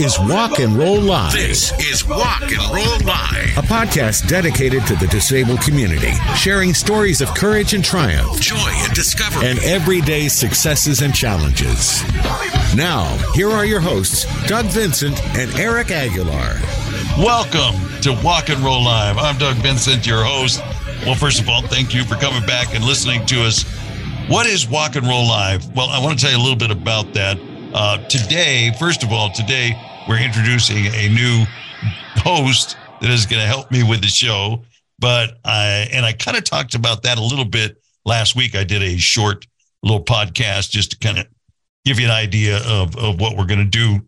is Walk and Roll Live. This is Walk and Roll Live. a podcast dedicated to the disabled community, sharing stories of courage and triumph Joy and discovery. and everyday successes and challenges. Now, here are your hosts, Doug Vincent and Eric Aguilar. Welcome to Walk and Roll Live. I'm Doug Vincent, your host. Well, first of all, thank you for coming back and listening to us. What is Walk and Roll Live? Well, I want to tell you a little bit about that. Uh, today, first of all, today we're introducing a new host that is going to help me with the show. But I, and I kind of talked about that a little bit last week. I did a short little podcast just to kind of give you an idea of, of what we're going to do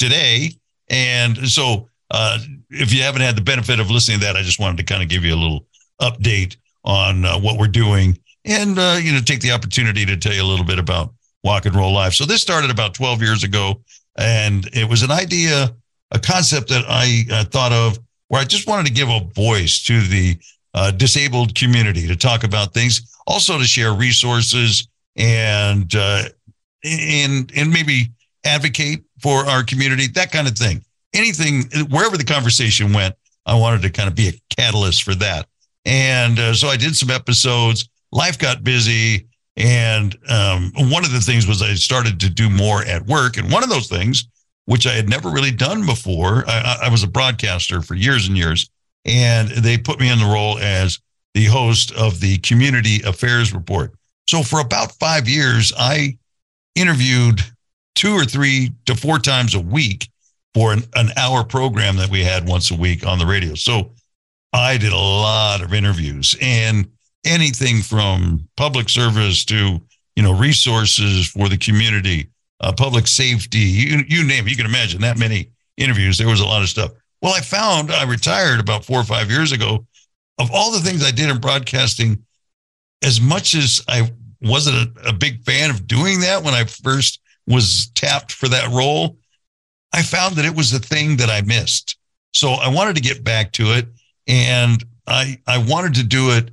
today. And so, uh, if you haven't had the benefit of listening to that, I just wanted to kind of give you a little update on uh, what we're doing and, uh, you know, take the opportunity to tell you a little bit about Walk and Roll Live. So, this started about 12 years ago, and it was an idea, a concept that I uh, thought of where I just wanted to give a voice to the uh, disabled community to talk about things, also to share resources and, uh, and, and maybe advocate for our community, that kind of thing. Anything wherever the conversation went i wanted to kind of be a catalyst for that. And uh, so i did some episodes. Life got busy and um, one of the things was i started to do more at work. And one of those things which i had never really done before i, I was a broadcaster for years and years. And they put me in the role as the host of the community affairs report. So for about five years i interviewed two or three to four times a week for an, an hour program that we had once a week on the radio. So I did a lot of interviews. And anything from public service to, you know, resources for the community, uh, public safety, you, you name it. You can imagine that many interviews. There was a lot of stuff. Well, I found I retired about four or five years ago. Of all the things I did in broadcasting, as much as I wasn't a, a big fan of doing that when I first was tapped for that role, I found that it was the thing that I missed. So I wanted to get back to it, and I I wanted to do it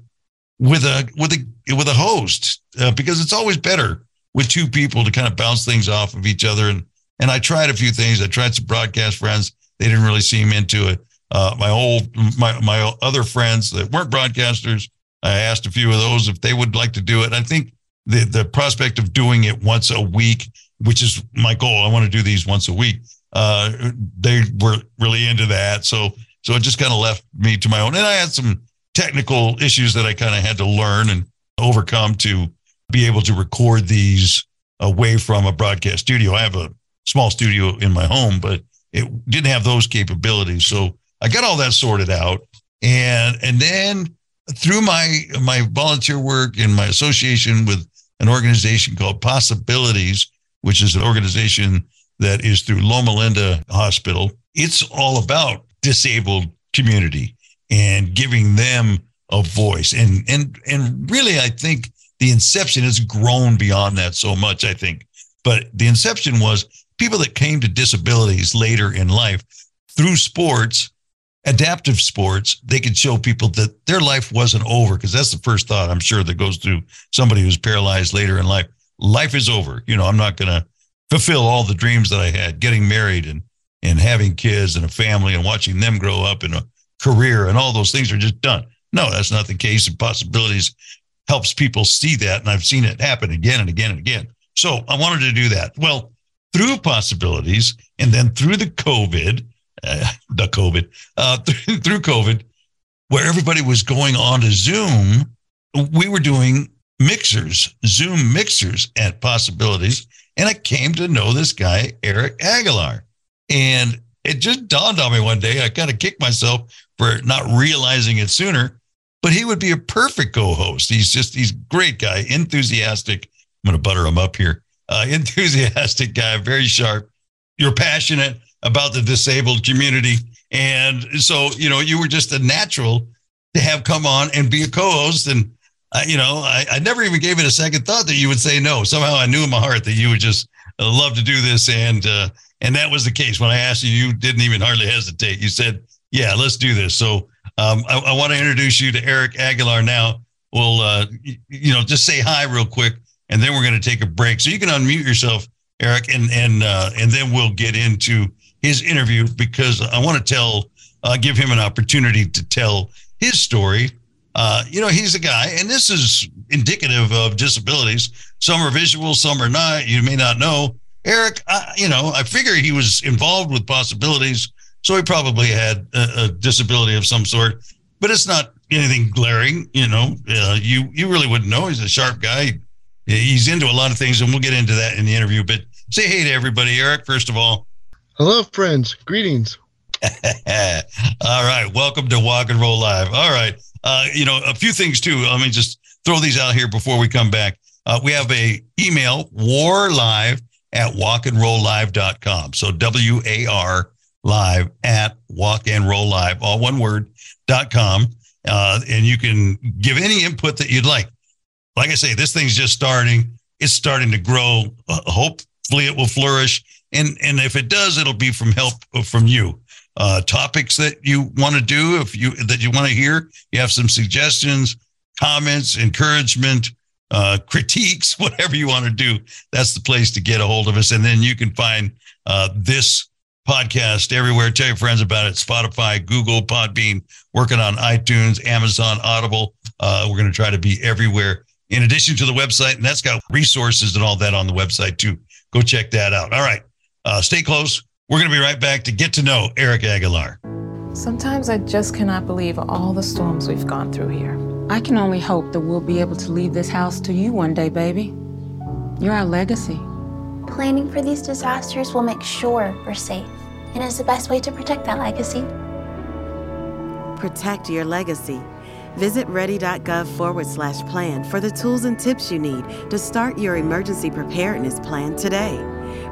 with a with a with a host uh, because it's always better with two people to kind of bounce things off of each other. And and I tried a few things. I tried some broadcast friends. They didn't really seem into it. Uh, my old my my other friends that weren't broadcasters, I asked a few of those if they would like to do it. I think the the prospect of doing it once a week, which is my goal. I want to do these once a week uh, they were really into that. So, so it just kind of left me to my own. And I had some technical issues that I kind of had to learn and overcome to be able to record these away from a broadcast studio. I have a small studio in my home, but it didn't have those capabilities. So I got all that sorted out. And, and then through my, my volunteer work and my association with an organization called Possibilities, which is an organization that is through Loma Linda Hospital. It's all about disabled community and giving them a voice. And and and really, I think the inception has grown beyond that so much. I think, but the inception was people that came to disabilities later in life through sports, adaptive sports. They could show people that their life wasn't over because that's the first thought I'm sure that goes through somebody who's paralyzed later in life. Life is over. You know, I'm not going to fulfill all the dreams that I had, getting married and and having kids and a family and watching them grow up in a career and all those things are just done. No, that's not the case. And possibilities helps people see that. And I've seen it happen again and again and again. So I wanted to do that. Well, through possibilities and then through the COVID, uh, the COVID, uh, through, COVID, where everybody was going on to Zoom, we were doing mixers, Zoom mixers at possibilities. And I came to know this guy, Eric Aguilar. And it just dawned on me one day. I kind of kicked myself for not realizing it sooner, but he would be a perfect co host. He's just, he's a great guy, enthusiastic. I'm going to butter him up here. Uh, enthusiastic guy, very sharp. You're passionate about the disabled community. And so, you know, you were just a natural to have come on and be a co host. And I, you know, I, I never even gave it a second thought that you would say no. Somehow I knew in my heart that you would just uh, love to do this, and uh, and that was the case. When I asked you, you didn't even hardly hesitate. You said, "Yeah, let's do this." So Um, I, I want to introduce you to Eric Aguilar now. We'll, uh, you know, just say hi real quick, and then we're going to take a break. So you can unmute yourself, Eric, and and uh, and then we'll get into his interview because I want to tell, uh, give him an opportunity to tell his story. Uh, you know, he's a guy, and this is indicative of disabilities. Some are visual, some are not. You may not know. Eric, I, you know, I figure he was involved with possibilities, so he probably had a, a disability of some sort, but it's not anything glaring. You know, uh, you you really wouldn't know. He's a sharp guy. He's into a lot of things, and we'll get into that in the interview. But say hey to everybody, Eric. First of all, Hello, friends. Greetings. all right, welcome to Walk and Roll Live. All right, uh, you know a few things too. Let me just throw these out here before we come back. Uh, we have a email war live at walkandrolllive.com. So W A R live at walk and roll live, all one word dot com. Uh, and you can give any input that you'd like. Like I say, this thing's just starting. It's starting to grow. Uh, hopefully, it will flourish. And and if it does, it'll be from help from you uh, topics that you want to do, if you that you want to hear, you have some suggestions, comments, encouragement, uh, critiques, whatever you want to do. That's the place to get a hold of us, and then you can find uh, this podcast everywhere. Tell your friends about it. Spotify, Google, Podbean, working on iTunes, Amazon, Audible. Uh, we're going to try to be everywhere. In addition to the website, and that's got resources and all that on the website too. Go check that out. All right, uh, stay close. We're going to be right back to get to know Eric Aguilar. Sometimes I just cannot believe all the storms we've gone through here. I can only hope that we'll be able to leave this house to you one day, baby. You're our legacy. Planning for these disasters will make sure we're safe and is the best way to protect that legacy. Protect your legacy. Visit ready.gov forward slash plan for the tools and tips you need to start your emergency preparedness plan today.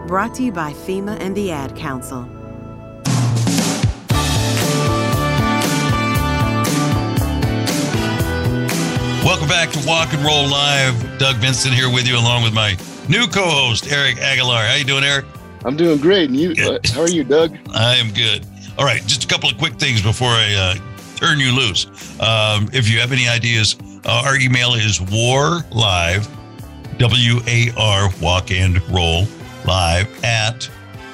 Brought to you by FEMA and the Ad Council. Welcome back to Walk and Roll Live. Doug Vincent here with you, along with my new co-host Eric Aguilar. How you doing, Eric? I'm doing great. And you, uh, how are you, Doug? I am good. All right, just a couple of quick things before I uh, turn you loose. Um, if you have any ideas, uh, our email is war live, W A R, walk and roll live at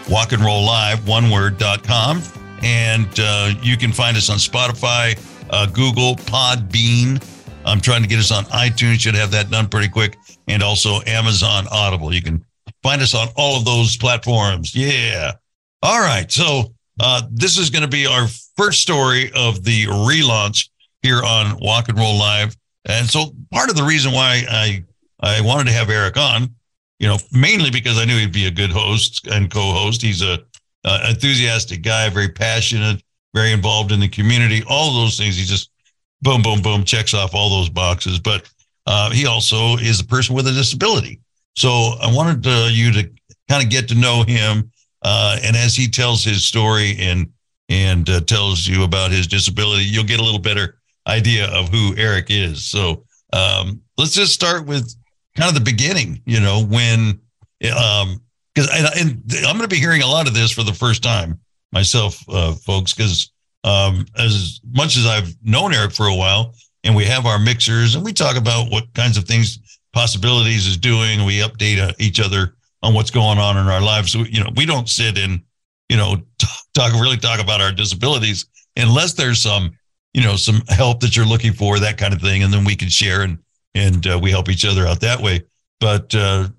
walk and roll live, one word dot com. And uh, you can find us on Spotify, uh, Google, Podbean. I'm trying to get us on iTunes, should have that done pretty quick. And also Amazon Audible. You can find us on all of those platforms. Yeah. All right. So uh, this is going to be our first story of the relaunch here on Walk and Roll Live. And so part of the reason why I I wanted to have Eric on, you know, mainly because I knew he'd be a good host and co-host. He's a, a enthusiastic guy, very passionate, very involved in the community. All those things. He just boom, boom, boom, checks off all those boxes. But uh, he also is a person with a disability. So I wanted uh, you to kind of get to know him, uh, and as he tells his story and and uh, tells you about his disability, you'll get a little better idea of who Eric is. So um, let's just start with kind of the beginning. You know, when um, because and, and I'm going to be hearing a lot of this for the first time myself, uh, folks, because um, as much as I've known Eric for a while, and we have our mixers, and we talk about what kinds of things possibilities is doing. We update uh, each other on what's going on in our lives. So, you know, we don't sit and, you know, talk really talk about our disabilities unless there's some, you know, some help that you're looking for, that kind of thing, and then we can share and and uh, we help each other out that way. But uh,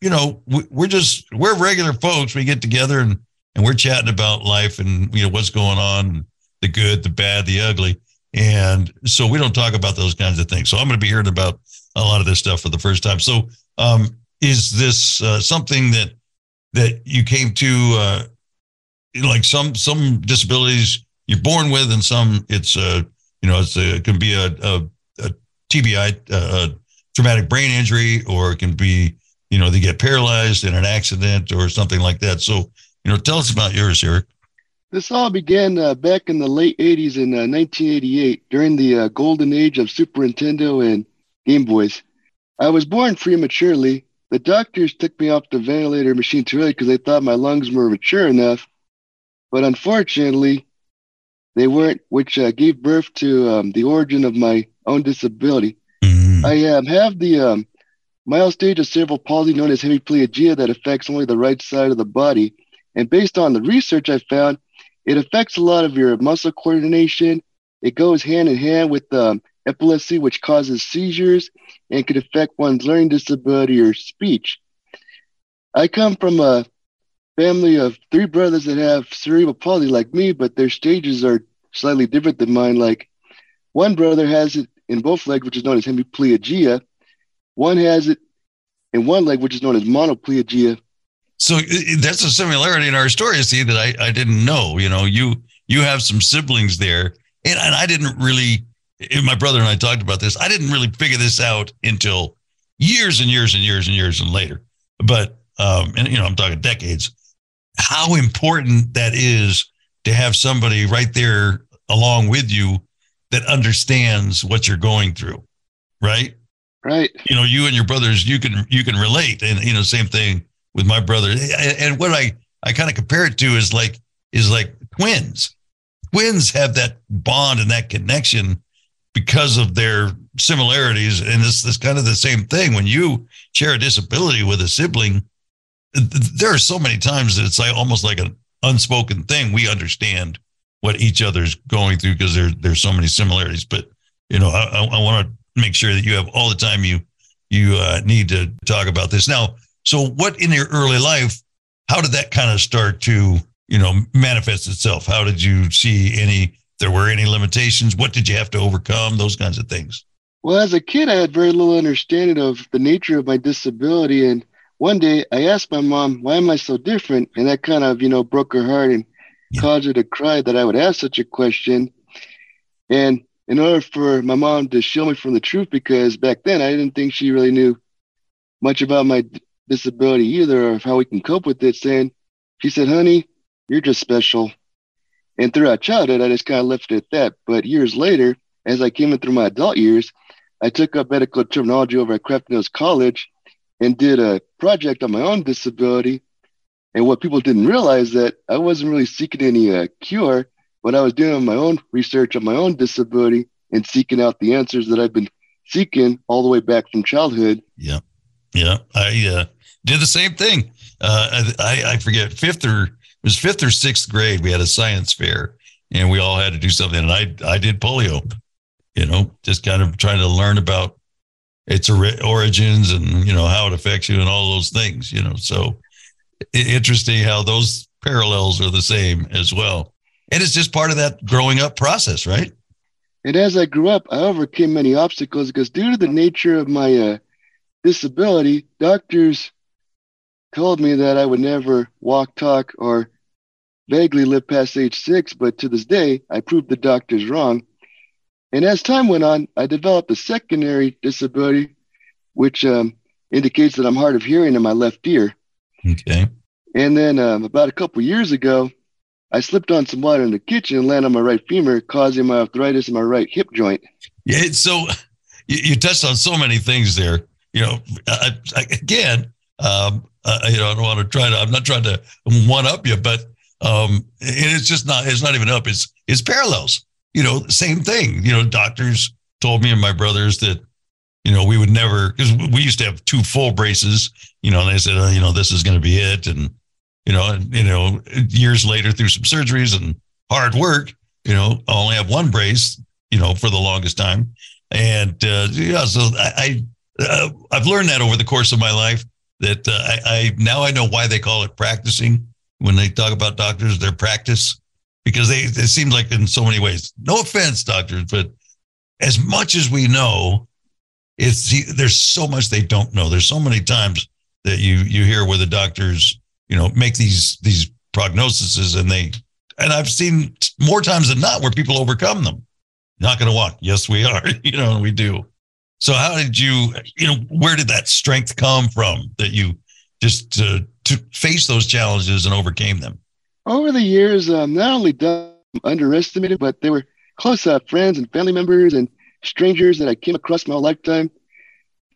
you know, we, we're just we're regular folks. We get together and and we're chatting about life and you know what's going on, the good, the bad, the ugly. And so we don't talk about those kinds of things. So I'm going to be hearing about a lot of this stuff for the first time. So, um, is this uh, something that that you came to, uh, like some some disabilities you're born with, and some it's uh, you know it's a, it can be a, a, a TBI, a traumatic brain injury, or it can be you know they get paralyzed in an accident or something like that. So, you know, tell us about yours, Eric. This all began uh, back in the late 80s in uh, 1988 during the uh, golden age of Super Nintendo and Game Boys. I was born prematurely. The doctors took me off the ventilator machine too early because they thought my lungs were mature enough. But unfortunately, they weren't, which uh, gave birth to um, the origin of my own disability. Mm-hmm. I um, have the um, mild stage of cerebral palsy known as hemiplegia that affects only the right side of the body. And based on the research I found, it affects a lot of your muscle coordination. It goes hand in hand with um, epilepsy, which causes seizures and could affect one's learning disability or speech. I come from a family of three brothers that have cerebral palsy like me, but their stages are slightly different than mine. Like one brother has it in both legs, which is known as hemiplegia. One has it in one leg, which is known as monoplegia. So that's a similarity in our story, see, that I, I didn't know. You know, you you have some siblings there, and, and I didn't really. My brother and I talked about this. I didn't really figure this out until years and years and years and years and later. But um, and you know, I'm talking decades. How important that is to have somebody right there along with you that understands what you're going through, right? Right. you know you and your brothers you can you can relate and you know same thing with my brother. And, what i i kind of compare it to is like is like twins. Twins have that bond and that connection because of their similarities and it's it's kind of the same thing. When you share a disability with a sibling th- there are so many times that it's like almost like an unspoken thing. We understand what each other's going through because there there's so many similarities. But you know I, I want to make sure that you have all the time you you uh, need to talk about this. Now so what in your early life how did that kind of start to you know manifest itself how did you see any there were any limitations what did you have to overcome those kinds of things Well, as a kid, I had very little understanding of the nature of my disability. And one day I asked my mom, why am I so different? And that kind of, you know, broke her heart and Yeah. caused her to cry that I would ask such a question. And in order for my mom to shield me from the truth, because back then I didn't think she really knew much about my disability either of how we can cope with it, saying, she said, honey, you're just special. And throughout childhood, I just kind of left it at that. But years later, as I came in through my adult years, I took up medical terminology over at Mills College and did a project on my own disability. And what people didn't realize that I wasn't really seeking any uh, cure, but I was doing my own research on my own disability and seeking out the answers that I've been seeking all the way back from childhood. yeah yeah i uh, did the same thing. Uh, I, I forget fifth or was fifth or sixth grade we had a science fair and we all had to do something. And i i did polio you know just kind of trying to learn about its origins and you know how it affects you and all those things you know. So interesting how those parallels are the same as well. And it's just part of that growing up process right? And as I grew up, I overcame many obstacles because due to the nature of my uh, disability, doctors told me that I would never walk, talk, or vaguely live past age six. But to this day, I proved the doctors wrong. And as time went on, I developed a secondary disability, which um, indicates that I'm hard of hearing in my left ear. okay And then um, about a couple years ago, I slipped on some water in the kitchen and landed on my right femur, causing my arthritis in my right hip joint. Yeah, it's so you, you touched on so many things there. You know, I, I, again, um, uh, you know, I don't want to try to. I'm not trying to one up you, but um, it's just not. It's not even up. It's it's parallels. You know, same thing. You know, doctors told me and my brothers that you know we would never because we used to have two full braces. You know, and they said, oh, you know, this is going to be it, and you know, and you know, years later through some surgeries and hard work, you know, I only have one brace. You know, for the longest time, and uh, yeah, so I, I uh, I've learned that over the course of my life that uh, I, I now I know why they call it practicing when they talk about doctors, their practice, because they it seems like in so many ways. No offense, doctors, but as much as we know, it's there's so much they don't know. There's so many times that you you hear where the doctors you know make these these prognoses and they and I've seen more times than not where people overcome them. Not going to walk. Yes, we are. You know, we do. So how did you, you know, where did that strength come from that you just uh, to face those challenges and overcame them? Over the years, um, not only done, underestimated, but they were close uh, friends and family members and strangers that I came across my lifetime.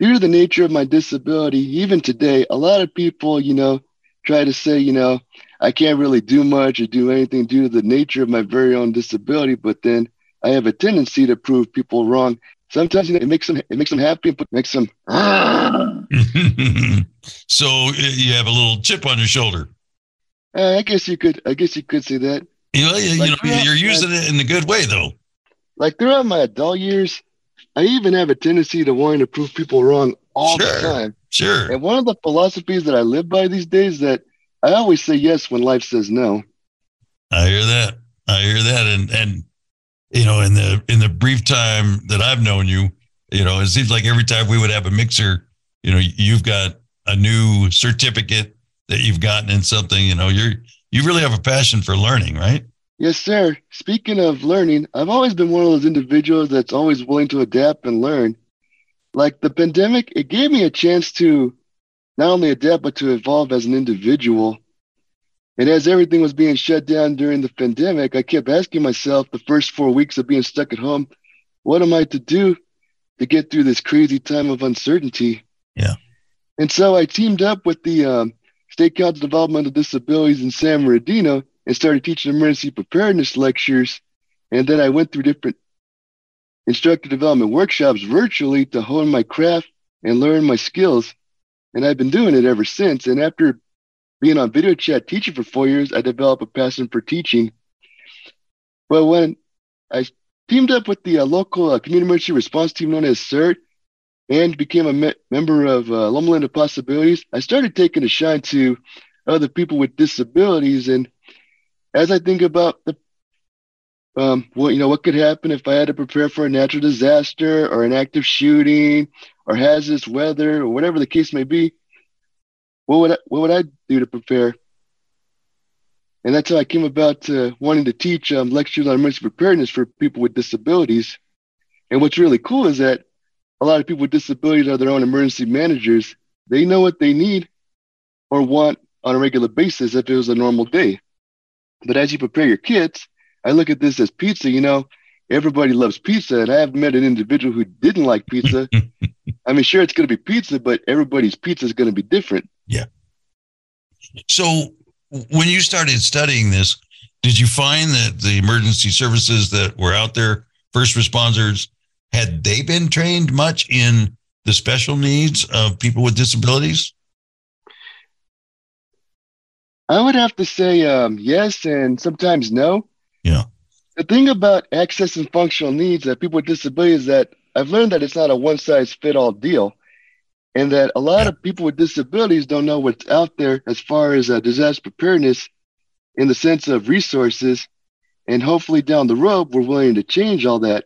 Due to the nature of my disability, even today, a lot of people, you know, try to say, you know, I can't really do much or do anything due to the nature of my very own disability, but then I have a tendency to prove people wrong. Sometimes you know, it makes them it makes them happy and makes them. so you have a little chip on your shoulder. Uh, I guess you could. I guess you could say that. You know, you, like, you know you're using it in a good way, though. Like throughout my adult years, I even have a tendency to wanting to prove people wrong all sure, the time. Sure. And one of the philosophies that I live by these days that I always say yes when life says no. I hear that. I hear that. And and you know, in the in the brief time that I've known you, you know, it seems like every time we would have a mixer, you know, you've got a new certificate that you've gotten in something, you know, you're you really have a passion for learning, right? Yes, sir. Speaking of learning, I've always been one of those individuals that's always willing to adapt and learn. Like the pandemic, it gave me a chance to not only adapt, but to evolve as an individual. And as everything was being shut down during the pandemic, I kept asking myself the first four weeks of being stuck at home, what am I to do to get through this crazy time of uncertainty? Yeah. And so I teamed up with the um, State Council of Developmental Disabilities in San Bernardino and started teaching emergency preparedness lectures. And then I went through different instructor development workshops virtually to hone my craft and learn my skills. And I've been doing it ever since. And after being on video chat teaching for four years, I developed a passion for teaching. But when I teamed up with the uh, local uh, community emergency response team known as CERT and became a me- member of uh, Loma Linda Possibilities, I started taking a shine to other people with disabilities. And as I think about the um, what you know, what could happen if I had to prepare for a natural disaster or an active shooting or hazardous weather or whatever the case may be, what would I, what would I do to prepare? And that's how I came about uh, wanting to teach um, lectures on emergency preparedness for people with disabilities. And what's really cool is that a lot of people with disabilities are their own emergency managers. They know what they need or want on a regular basis if it was a normal day. But as you prepare your kits, I look at this as pizza. You know, everybody loves pizza, and I haven't met an individual who didn't like pizza. I mean, sure, it's going to be pizza, but everybody's pizza is going to be different. Yeah. So when you started studying this, did you find that the emergency services that were out there, first responders, had they been trained much in the special needs of people with disabilities? I would have to say um, yes, and sometimes no. Yeah. The thing about access and functional needs that people with disabilities is that I've learned that it's not a one size fit all deal, and that a lot of people with disabilities don't know what's out there as far as uh, disaster preparedness in the sense of resources. And hopefully down the road, we're willing to change all that.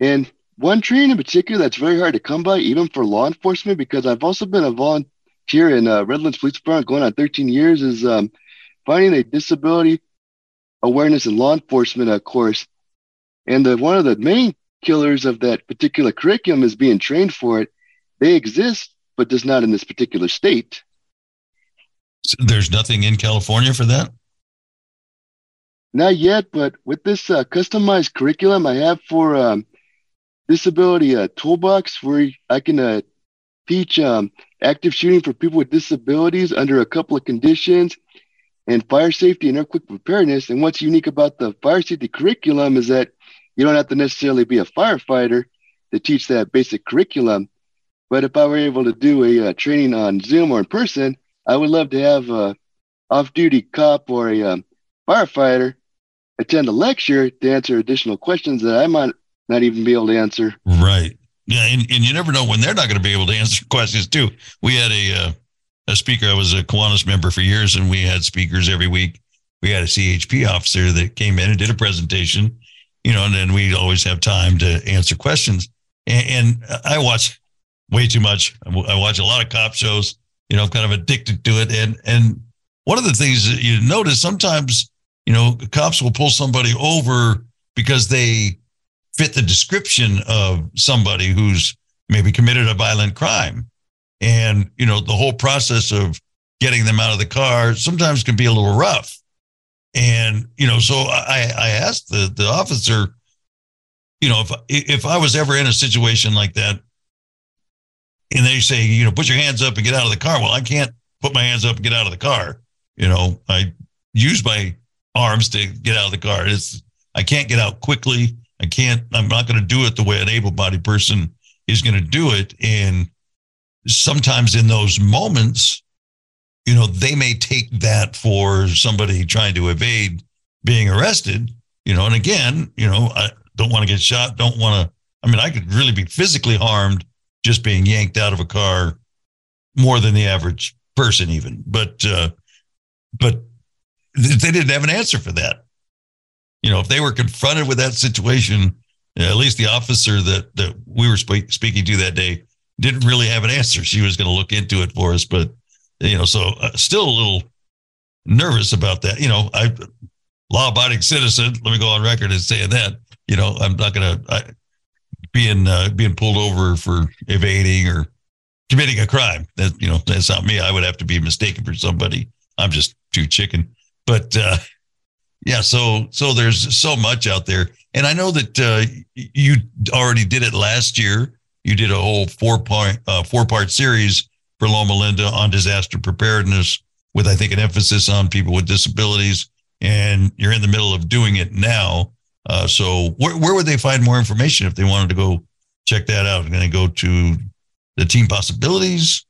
And one training in particular that's very hard to come by, even for law enforcement, because I've also been a volunteer in uh, Redlands Police Department going on 13 years, is um, finding a disability awareness and law enforcement uh, course. And the, one of the main killers of that particular curriculum is being trained for it. They exist, but just not in this particular state. So there's nothing in California for that? Not yet, but with this uh, customized curriculum I have for um, disability uh, toolbox, where I can uh, teach um, active shooting for people with disabilities under a couple of conditions and fire safety and earthquake preparedness. And what's unique about the fire safety curriculum is that you don't have to necessarily be a firefighter to teach that basic curriculum. But if I were able to do a, uh, training on Zoom or in person, I would love to have a off-duty cop or a um, firefighter attend a lecture to answer additional questions that I might not even be able to answer. Right. Yeah, and, and you never know when they're not going to be able to answer questions too. We had a uh, a speaker. I was a Kiwanis member for years, and we had speakers every week. We had a CHP officer that came in and did a presentation, you know, and then we'd always have time to answer questions. And, and I watch way too much. I watch a lot of cop shows. You know, I'm kind of addicted to it. And and one of the things that you notice sometimes, you know, cops will pull somebody over because they fit the description of somebody who's maybe committed a violent crime. And, you know, the whole process of getting them out of the car sometimes can be a little rough. And, you know, so I, I asked the, the officer, you know, if, if I was ever in a situation like that, and they say, you know, put your hands up and get out of the car. Well, I can't put my hands up and get out of the car. You know, I use my arms to get out of the car. It's I can't get out quickly. I can't. I'm not going to do it the way an able-bodied person is going to do it. And sometimes in those moments, you know, they may take that for somebody trying to evade being arrested. You know, and again, you know, I don't want to get shot. Don't want to. I mean, I could really be physically harmed just being yanked out of a car more than the average person, even. But uh, but they didn't have an answer for that. You know, if they were confronted with that situation, at least the officer that that we were spe- speaking to that day didn't really have an answer. She was going to look into it for us, but you know, so uh, still a little nervous about that. You know, I law-abiding citizen. Let me go on record as saying that. You know, I'm not going to being uh, being pulled over for evading or committing a crime. That you know, that's not me. I would have to be mistaken for somebody. I'm just too chicken. But uh, yeah, so so there's so much out there, and I know that uh, you already did it last year. You did a whole four uh, four part series for Loma Linda on disaster preparedness, with I think an emphasis on people with disabilities, and you're in the middle of doing it now. Uh, so where where would they find more information if they wanted to go check that out? I'm going to go to the Team Possibilities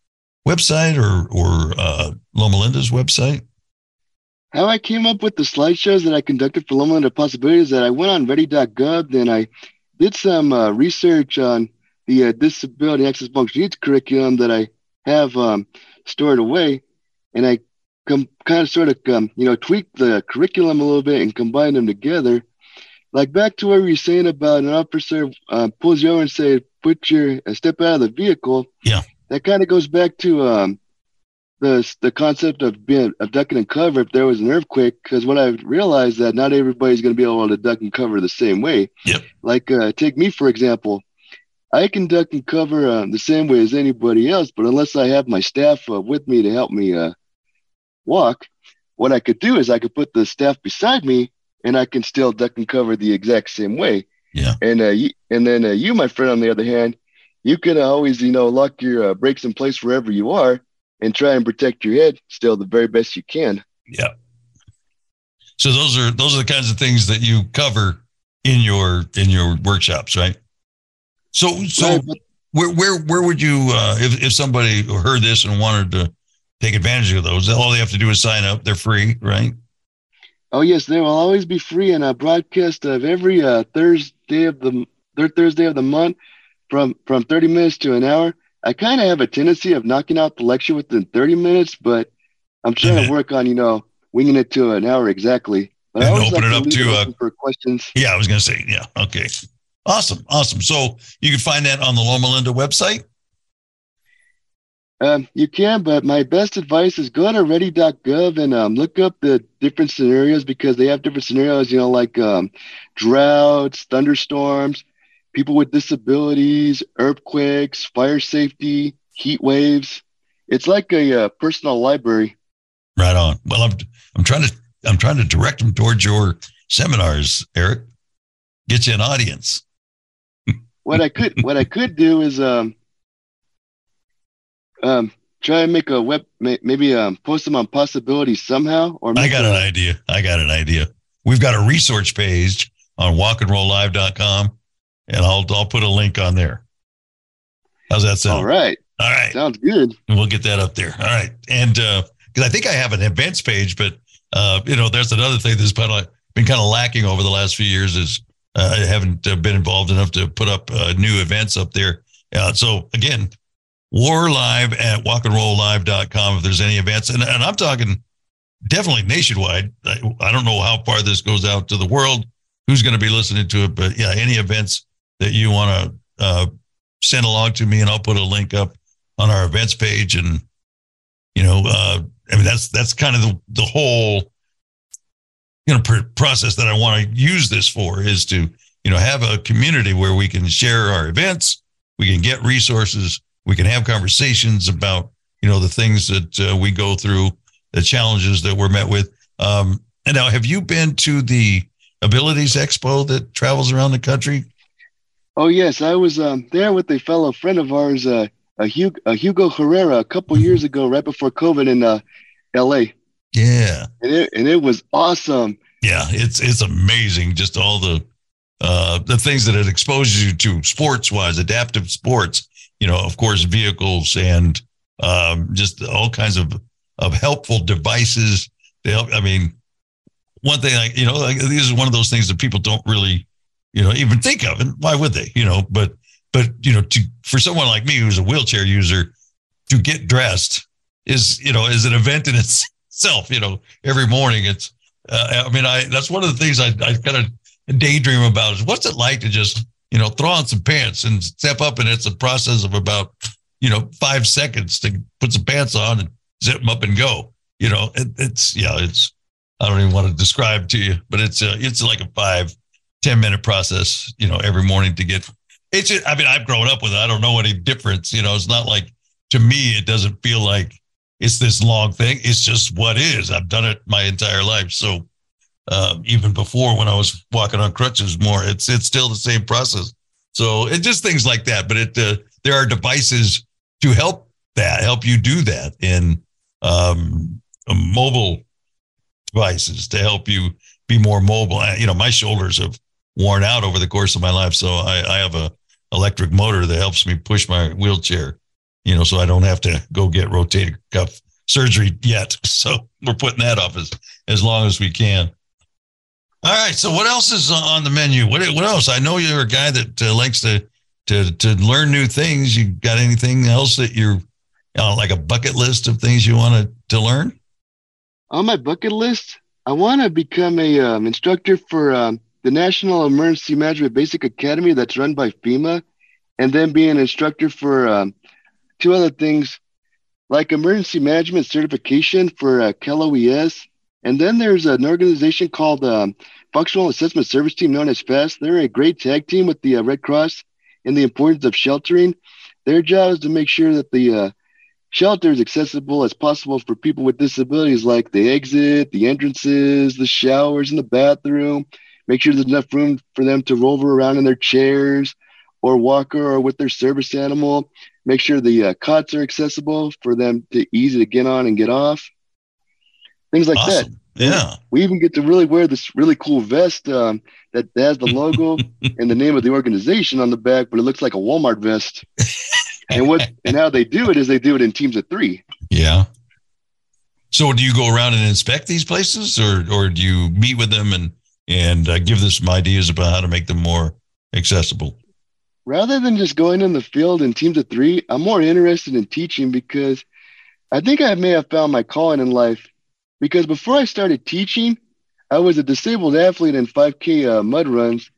website or or uh, Loma Linda's website how I came up with the slideshows that I conducted for Loma Linda Possibilities that I went on ready.gov, then I did some uh, research on the uh, disability access function needs curriculum that I have um, stored away, and I com- kind of sort of um, you know tweaked the curriculum a little bit and combined them together. Like back to what we were saying about an officer uh, pulls you over and say, "Put your uh, step out of the vehicle." Yeah, that kind of goes back to um, the the concept of being of ducking and cover if there was an earthquake because what I realized that not everybody's going to be able to duck and cover the same way. Yep. Like uh, take me for example, I can duck and cover uh, the same way as anybody else, but unless I have my staff uh, with me to help me uh, walk, what I could do is I could put the staff beside me and I can still duck and cover the exact same way. Yeah. And uh, you, and then uh, you, my friend, on the other hand, you can always you know lock your brakes in place wherever you are and try and protect your head still the very best you can. Yeah. So those are those are the kinds of things that you cover in your in your workshops, right? So so right, but, where where where would you uh, if if somebody heard this and wanted to take advantage of those, all they have to do is sign up. They're free, right? Oh yes, they will always be free and a broadcast of every uh, Thursday of the third Thursday of the month from from 30 minutes to an hour. I kind of have a tendency of knocking out the lecture within 30 minutes, but I'm trying to work on, you know, winging it to an hour exactly. But and I open like it up to, to uh, for questions. Yeah, I was going to say, yeah. Okay. Awesome. Awesome. So you can find that on the Loma Linda website. Um, you can, but my best advice is go to ready.gov and um, look up the different scenarios because they have different scenarios, you know, like um, droughts, thunderstorms, people with disabilities, earthquakes, fire safety, heat waves. It's like a uh, personal library. Right on. Well, I'm I'm trying to I'm trying to direct them towards your seminars, Eric. Get you an audience. what I could what I could do is um um try and make a web maybe um post them on possibilities somehow or I got a, an idea. I got an idea. We've got a resource page on walkandrolllive.com and I'll I'll put a link on there. How's that sound? All right. All right. Sounds good. And we'll get that up there. All right. And because uh, I think I have an events page, but uh, you know, there's another thing that's been, been kind of lacking over the last few years is uh, I haven't uh, been involved enough to put up uh, new events up there. Uh, so again, war live at walkandrolllive.com if there's any events. And, and I'm talking definitely nationwide. I, I don't know how far this goes out to the world, who's going to be listening to it, but yeah, any events that you want to uh, send along to me, and I'll put a link up on our events page. And you know, uh, I mean, that's that's kind of the the whole you know pr- process that I want to use this for is to you know have a community where we can share our events, we can get resources, we can have conversations about you know the things that uh, we go through, the challenges that we're met with. Um, and now, have you been to the Abilities Expo that travels around the country? Oh yes, I was um, there with a fellow friend of ours, uh, a Hugo, a Hugo Herrera a couple years ago, right before COVID in uh, L.A. Yeah, and it and it was awesome. Yeah, it's it's amazing. Just all the uh, the things that it exposes you to sports wise, adaptive sports. You know, of course, vehicles and um, just all kinds of of helpful devices to help. I mean, one thing, like you know, like, this is one of those things that people don't really, you know, even think of, and why would they? You know, but but you know, to for someone like me who's a wheelchair user, to get dressed is you know is an event in itself. You know, every morning it's. Uh, I mean, I that's one of the things I I kind of daydream about is what's it like to just you know throw on some pants and step up, and it's a process of about you know five seconds to put some pants on and zip them up and go. You know, it, it's yeah, it's I don't even want to describe to you, but it's a, it's like a five, 10 minute process, you know, every morning to get it's just, I mean, I've grown up with it. I don't know any difference. You know, it's not like to me, it doesn't feel like it's this long thing. It's just what is. I've done it my entire life. So um, even before when I was walking on crutches more, it's it's still the same process. So it just things like that. But it uh, there are devices to help that, help you do that in um, mobile devices to help you be more mobile. You know, my shoulders have worn out over the course of my life, so I, I have a electric motor that helps me push my wheelchair. You know, so I don't have to go get rotator cuff surgery yet. So we're putting that off as as long as we can. All right. So what else is on the menu? What what else? I know you're a guy that uh, likes to to to learn new things. You got anything else that you're uh, like a bucket list of things you want to to learn? On my bucket list, I want to become a um, instructor for um, the National Emergency Management Basic Academy that's run by FEMA, and then be an instructor for um, two other things like emergency management certification for uh, ES. And then there's an organization called um, Functional Assessment Service Team, known as FAST. They're a great tag team with the uh, Red Cross in the importance of sheltering. Their job is to make sure that the uh, shelter is accessible as possible for people with disabilities, like the exit, the entrances, the showers, and the bathroom. Make sure there's enough room for them to rover around in their chairs or walker or with their service animal. Make sure the uh, cots are accessible for them to easy to get on and get off. Things like awesome. that. Yeah. We even get to really wear this really cool vest um, that has the logo and the name of the organization on the back, but it looks like a Walmart vest. and what and how they do it is they do it in teams of three. Yeah. So do you go around and inspect these places, or or do you meet with them and and uh, give them some ideas about how to make them more accessible? Rather than just going in the field in teams of three, I'm more interested in teaching because I think I may have found my calling in life. Because before I started teaching, I was a disabled athlete in 5K uh, mud runs,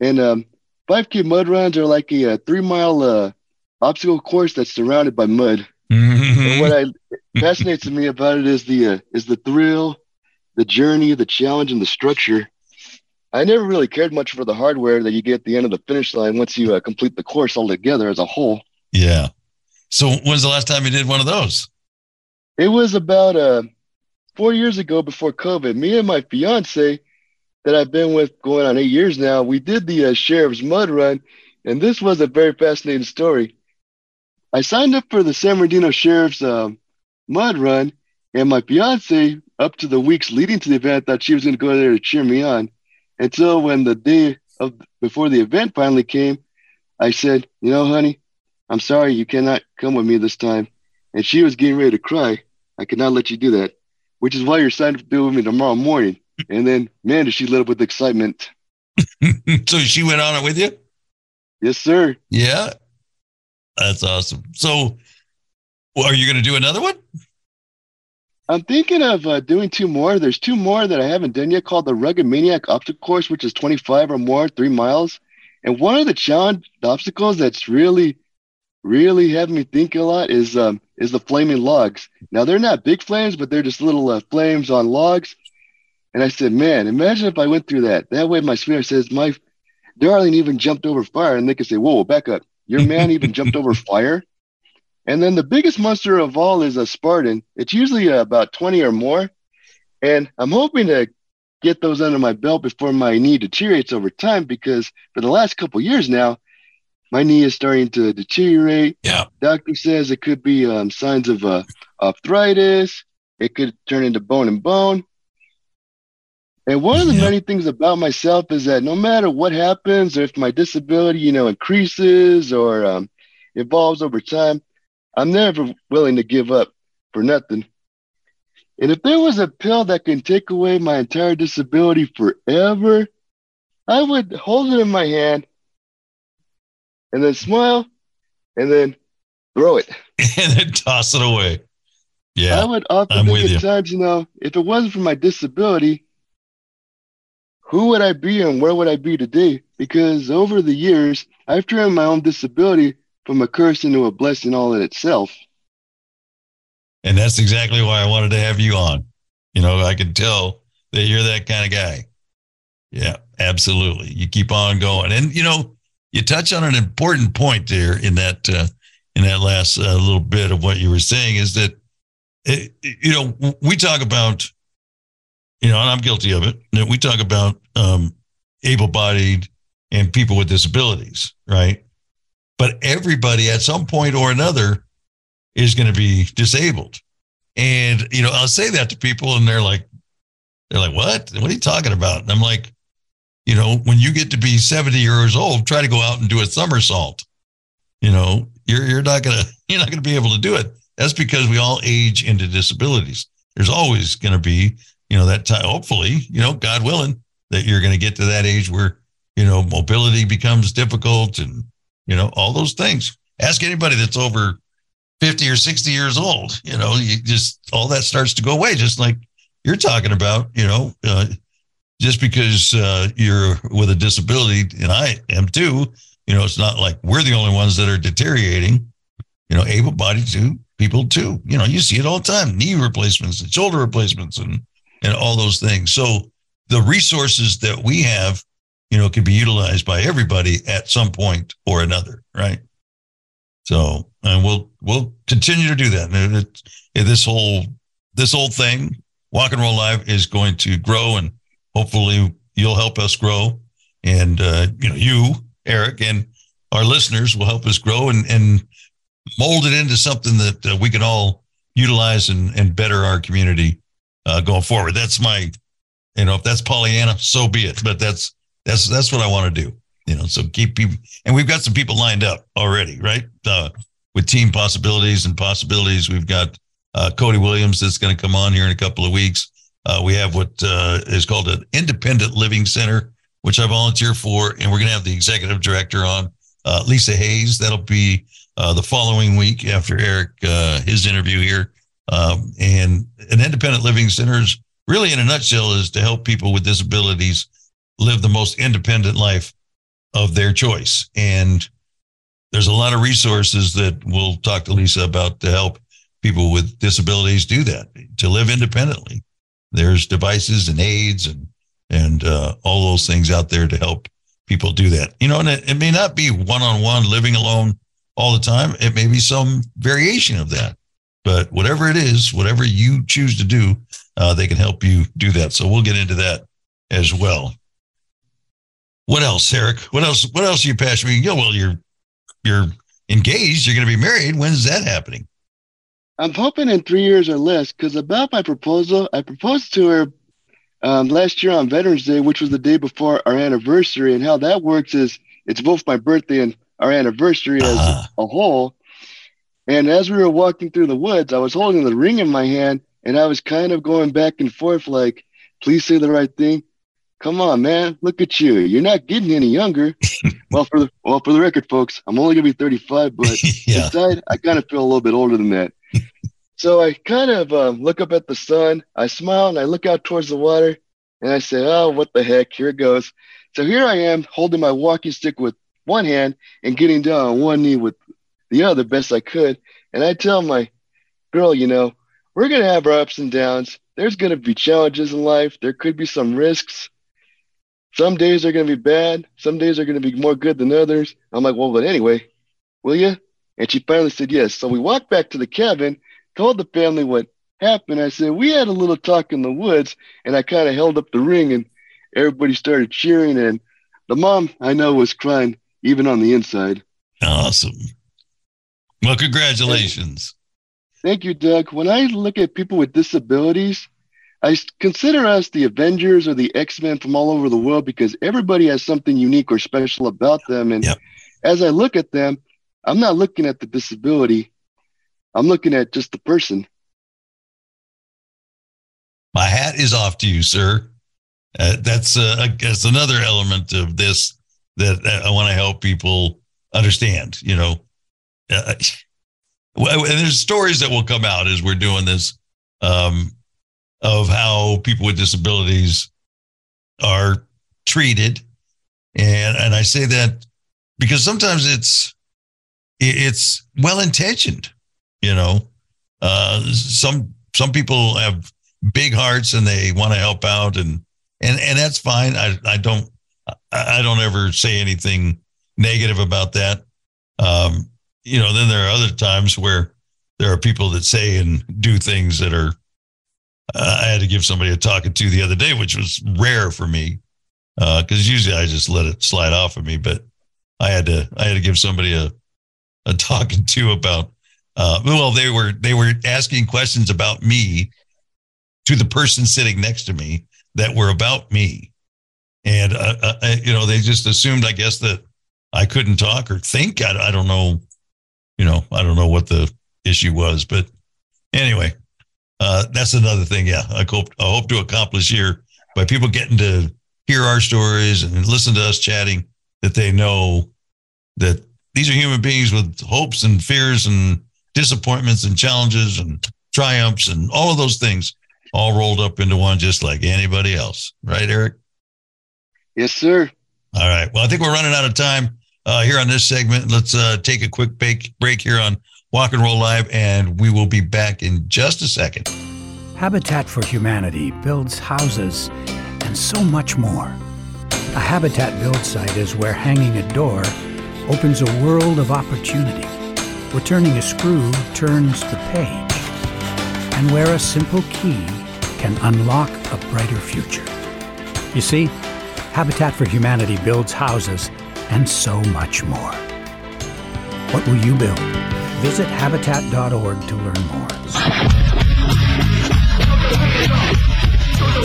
and um, 5K mud runs are like a, a three mile uh, obstacle course that's surrounded by mud. Mm-hmm. And what I fascinates me about it is the uh, is the thrill, the journey, the challenge, and the structure. I never really cared much for the hardware that you get at the end of the finish line once you uh, complete the course altogether as a whole. Yeah. So when's the last time you did one of those? It was about uh, four years ago before COVID. Me and my fiance, that I've been with going on eight years now, we did the uh, Sheriff's Mud Run, and this was a very fascinating story. I signed up for the San Bernardino Sheriff's um, Mud Run, and my fiance, up to the weeks leading to the event, thought she was going to go there to cheer me on. Until when the day of before the event finally came, I said, "You know, honey, I'm sorry you cannot come with me this time." And she was getting ready to cry. I could not let you do that, which is why you're signed up to do with me tomorrow morning. And then, man, did she lit up with excitement. so she went on it with you? Yes, sir. Yeah. That's awesome. So, well, are you going to do another one? I'm thinking of uh, doing two more. There's two more that I haven't done yet called the Rugged Maniac Obstacle Course, which is 25 or more, three miles. And one of the challenge the obstacles that's really, really having me think a lot is um, is the flaming logs. Now they're not big flames, but they're just little uh, flames on logs. And I said, man, imagine if I went through that. That way, my sweetheart says, my darling even jumped over fire, and they could say, whoa, back up. Your man even jumped over fire. And then the biggest monster of all is a Spartan. It's usually about 20 or more. And I'm hoping to get those under my belt before my knee deteriorates over time because for the last couple years now, my knee is starting to deteriorate. Yeah. Doctor says it could be um, signs of uh, arthritis. It could turn into bone and bone. And one of the Yeah. many things about myself is that no matter what happens, or if my disability, you know, increases or um, evolves over time, I'm never willing to give up for nothing. And if there was a pill that can take away my entire disability forever, I would hold it in my hand and then smile and then throw it. and then toss it away. Yeah. I would often I'm think with at you. times, you know, if it wasn't for my disability, who would I be and where would I be today? Because over the years, I've turned my own disability from a curse into a blessing all in itself. And that's exactly why I wanted to have you on. You know, I can tell that you're that kind of guy. Yeah, absolutely. You keep on going. And, you know, you touch on an important point there in that, uh, in that last uh, little bit of what you were saying is that, it, you know, we talk about, you know, and I'm guilty of it. that We talk about um, able bodied and people with disabilities, right? But everybody at some point or another is going to be disabled. And, you know, I'll say that to people and they're like, they're like, what? What are you talking about? And I'm like, you know, when you get to be 70 years old, try to go out and do a somersault. You know, you're, you're not to, you're not to be able to do it. That's because we all age into disabilities. There's always to be, you know, that time, hopefully, you know, God willing, that you're to get to that age where, you know, mobility becomes difficult and, you know, all those things. Ask anybody that's over 50 or 60 years old, you know, you just all that starts to go away, just like you're talking about, you know, uh, just because uh, you're with a disability, and I am too, you know, it's not like we're the only ones that are deteriorating, you know, able bodied too, people too. You know, you see it all the time knee replacements and shoulder replacements and, and all those things. So the resources that we have, you know, can be utilized by everybody at some point or another, right? So, and we'll we'll continue to do that. And it, it, this whole this whole thing, Walk and Roll Live, is going to grow, and hopefully you'll help us grow. And uh, you know, you, Eric, and our listeners will help us grow and and mold it into something that uh, we can all utilize and and better our community uh, going forward. That's my, you know, if that's Pollyanna, so be it. But that's that's that's what I want to do you know so keep people and we've got some people lined up already right uh, with team possibilities and possibilities we've got uh, cody williams that's going to come on here in a couple of weeks uh, we have what uh, is called an independent living center which i volunteer for and we're going to have the executive director on uh, lisa hayes that'll be uh, the following week after eric uh, his interview here um, and an independent living center is really in a nutshell is to help people with disabilities live the most independent life of their choice. And there's a lot of resources that we'll talk to Lisa about to help people with disabilities do that, to live independently. There's devices and aids and and uh, all those things out there to help people do that. You know, and it, it may not be one-on-one living alone all the time. It may be some variation of that. But whatever it is, whatever you choose to do, uh, they can help you do that. So we'll get into that as well. What else, Eric? What else? What else are you passionate? Yeah, well, you're you're engaged. You're going to be married. When's that happening? I'm hoping in three years or less, because about my proposal, I proposed to her um, last year on Veterans Day, which was the day before our anniversary. And how that works is it's both my birthday and our anniversary as Ah. a whole. And as we were walking through the woods, I was holding the ring in my hand and I was kind of going back and forth, like, please say the right thing. Come on, man. Look at you. You're not getting any younger. well, for the well, for the record, folks, I'm only gonna be 35, but yeah. inside, I kind of feel a little bit older than that. So I kind of um, look up at the sun. I smile and I look out towards the water, and I say, "Oh, what the heck? Here it goes." So here I am, holding my walking stick with one hand and getting down on one knee with the other best I could. And I tell my girl, you know, we're gonna have our ups and downs. There's gonna be challenges in life. There could be some risks. Some days are gonna be bad. Some days are gonna be more good than others. I'm like, well, but anyway, will you? And she finally said yes. So we walked back to the cabin, told the family what happened. I said, we had a little talk in the woods, and I kind of held up the ring, and everybody started cheering. And the mom, I know, was crying even on the inside. Awesome. Well, congratulations. Thank you, Doug. When I look at people with disabilities, I consider us the Avengers or the X Men from all over the world because everybody has something unique or special about them. And Yep. as I look at them, I'm not looking at the disability, I'm looking at just the person. My hat is off to you, sir. Uh, that's uh, another element of this that I want to help people understand. You know, uh, and there's stories that will come out as we're doing this um, of how people with disabilities are treated, and and I say that because sometimes it's it's well intentioned. You know, uh, some some people have big hearts and they want to help out and and and that's fine. I I don't I don't ever say anything negative about that. Um, you know, then there are other times where there are people that say and do things that are. Uh, I had to give somebody a talking to the other day, which was rare for me, because usually I just let it slide off of me. But I had to I had to give somebody a a talking to about. Uh, well, they were they were asking questions about me to the person sitting next to me that were about me, and uh, uh, uh, you know they just assumed, I guess, that I couldn't talk or think. I, I don't know, you know, I don't know what the issue was, but anyway, uh, that's another thing. Yeah, I hope I hope to accomplish here by people getting to hear our stories and listen to us chatting that they know that these are human beings with hopes and fears and disappointments and challenges and triumphs and all of those things all rolled up into one just like anybody else. Right eric? Yes, sir. all right. Well i think we're running out of time uh, here on this segment. Let's uh, take a quick break, break here on walk and roll live and we will be back in just a second. Habitat for Humanity builds houses and so much more. A Habitat build site is where hanging a door opens a world of opportunity, where turning a screw turns the page, and where a simple key can unlock a brighter future. You see, Habitat for Humanity builds houses and so much more. What will you build? Visit habitat.org to learn more.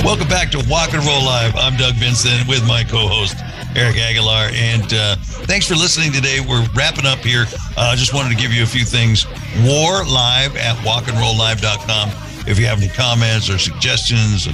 Welcome back to Walk and Roll Live. I'm Doug Vincent with my co-host Eric Aguilar, and uh, thanks for listening today. We're wrapping up here. I uh, just wanted to give you a few things. War live at walkandrolllive.com. If you have any comments or suggestions,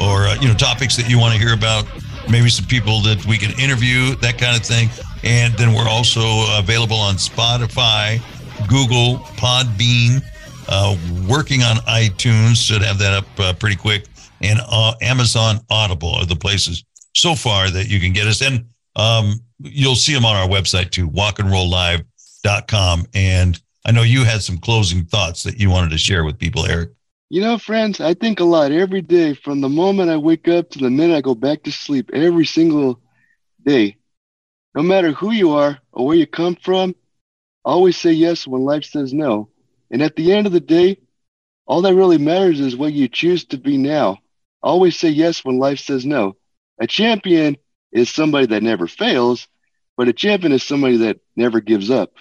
or uh, you know topics that you want to hear about, maybe some people that we can interview, that kind of thing. And then we're also available on Spotify, Google, Podbean, uh, working on iTunes. Should have that up uh, pretty quick. And uh, Amazon Audible are the places so far that you can get us. And um, you'll see them on our website too, walkandrolllive.com. And I know you had some closing thoughts that you wanted to share with people, Eric. You know, friends, I think a lot every day from the moment I wake up to the minute I go back to sleep every single day. No matter who you are or where you come from, always say yes when life says no. And at the end of the day, all that really matters is what you choose to be now. Always say yes when life says no. A champion is somebody that never fails, but a champion is somebody that never gives up.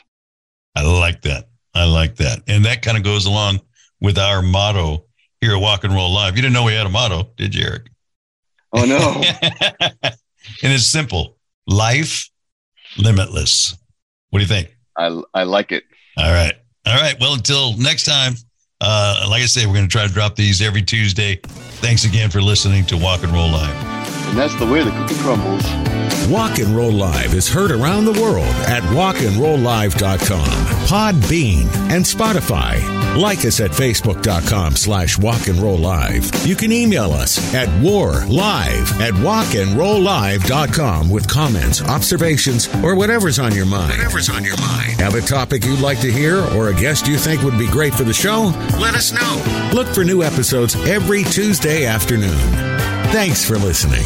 I like that. I like that. And that kind of goes along with our motto here at Walk and Roll Live. You didn't know we had a motto, did you, Eric? Oh, no. and it's simple life limitless. What do you think? I, I like it. All right. All right. Well, until next time, uh, like I say, we're going to try to drop these every Tuesday. Thanks again for listening to Walk and Roll Live. And that's the way the cookie crumbles. Walk and Roll Live is heard around the world at walkandrolllive.com, Podbean, and Spotify. Like us at facebook.com slash walk and roll live. You can email us at warlive at walkandrolllive.com with comments, observations, or whatever's on your mind. Whatever's on your mind. Have a topic you'd like to hear or a guest you think would be great for the show? Let us know. Look for new episodes every Tuesday afternoon. Thanks for listening.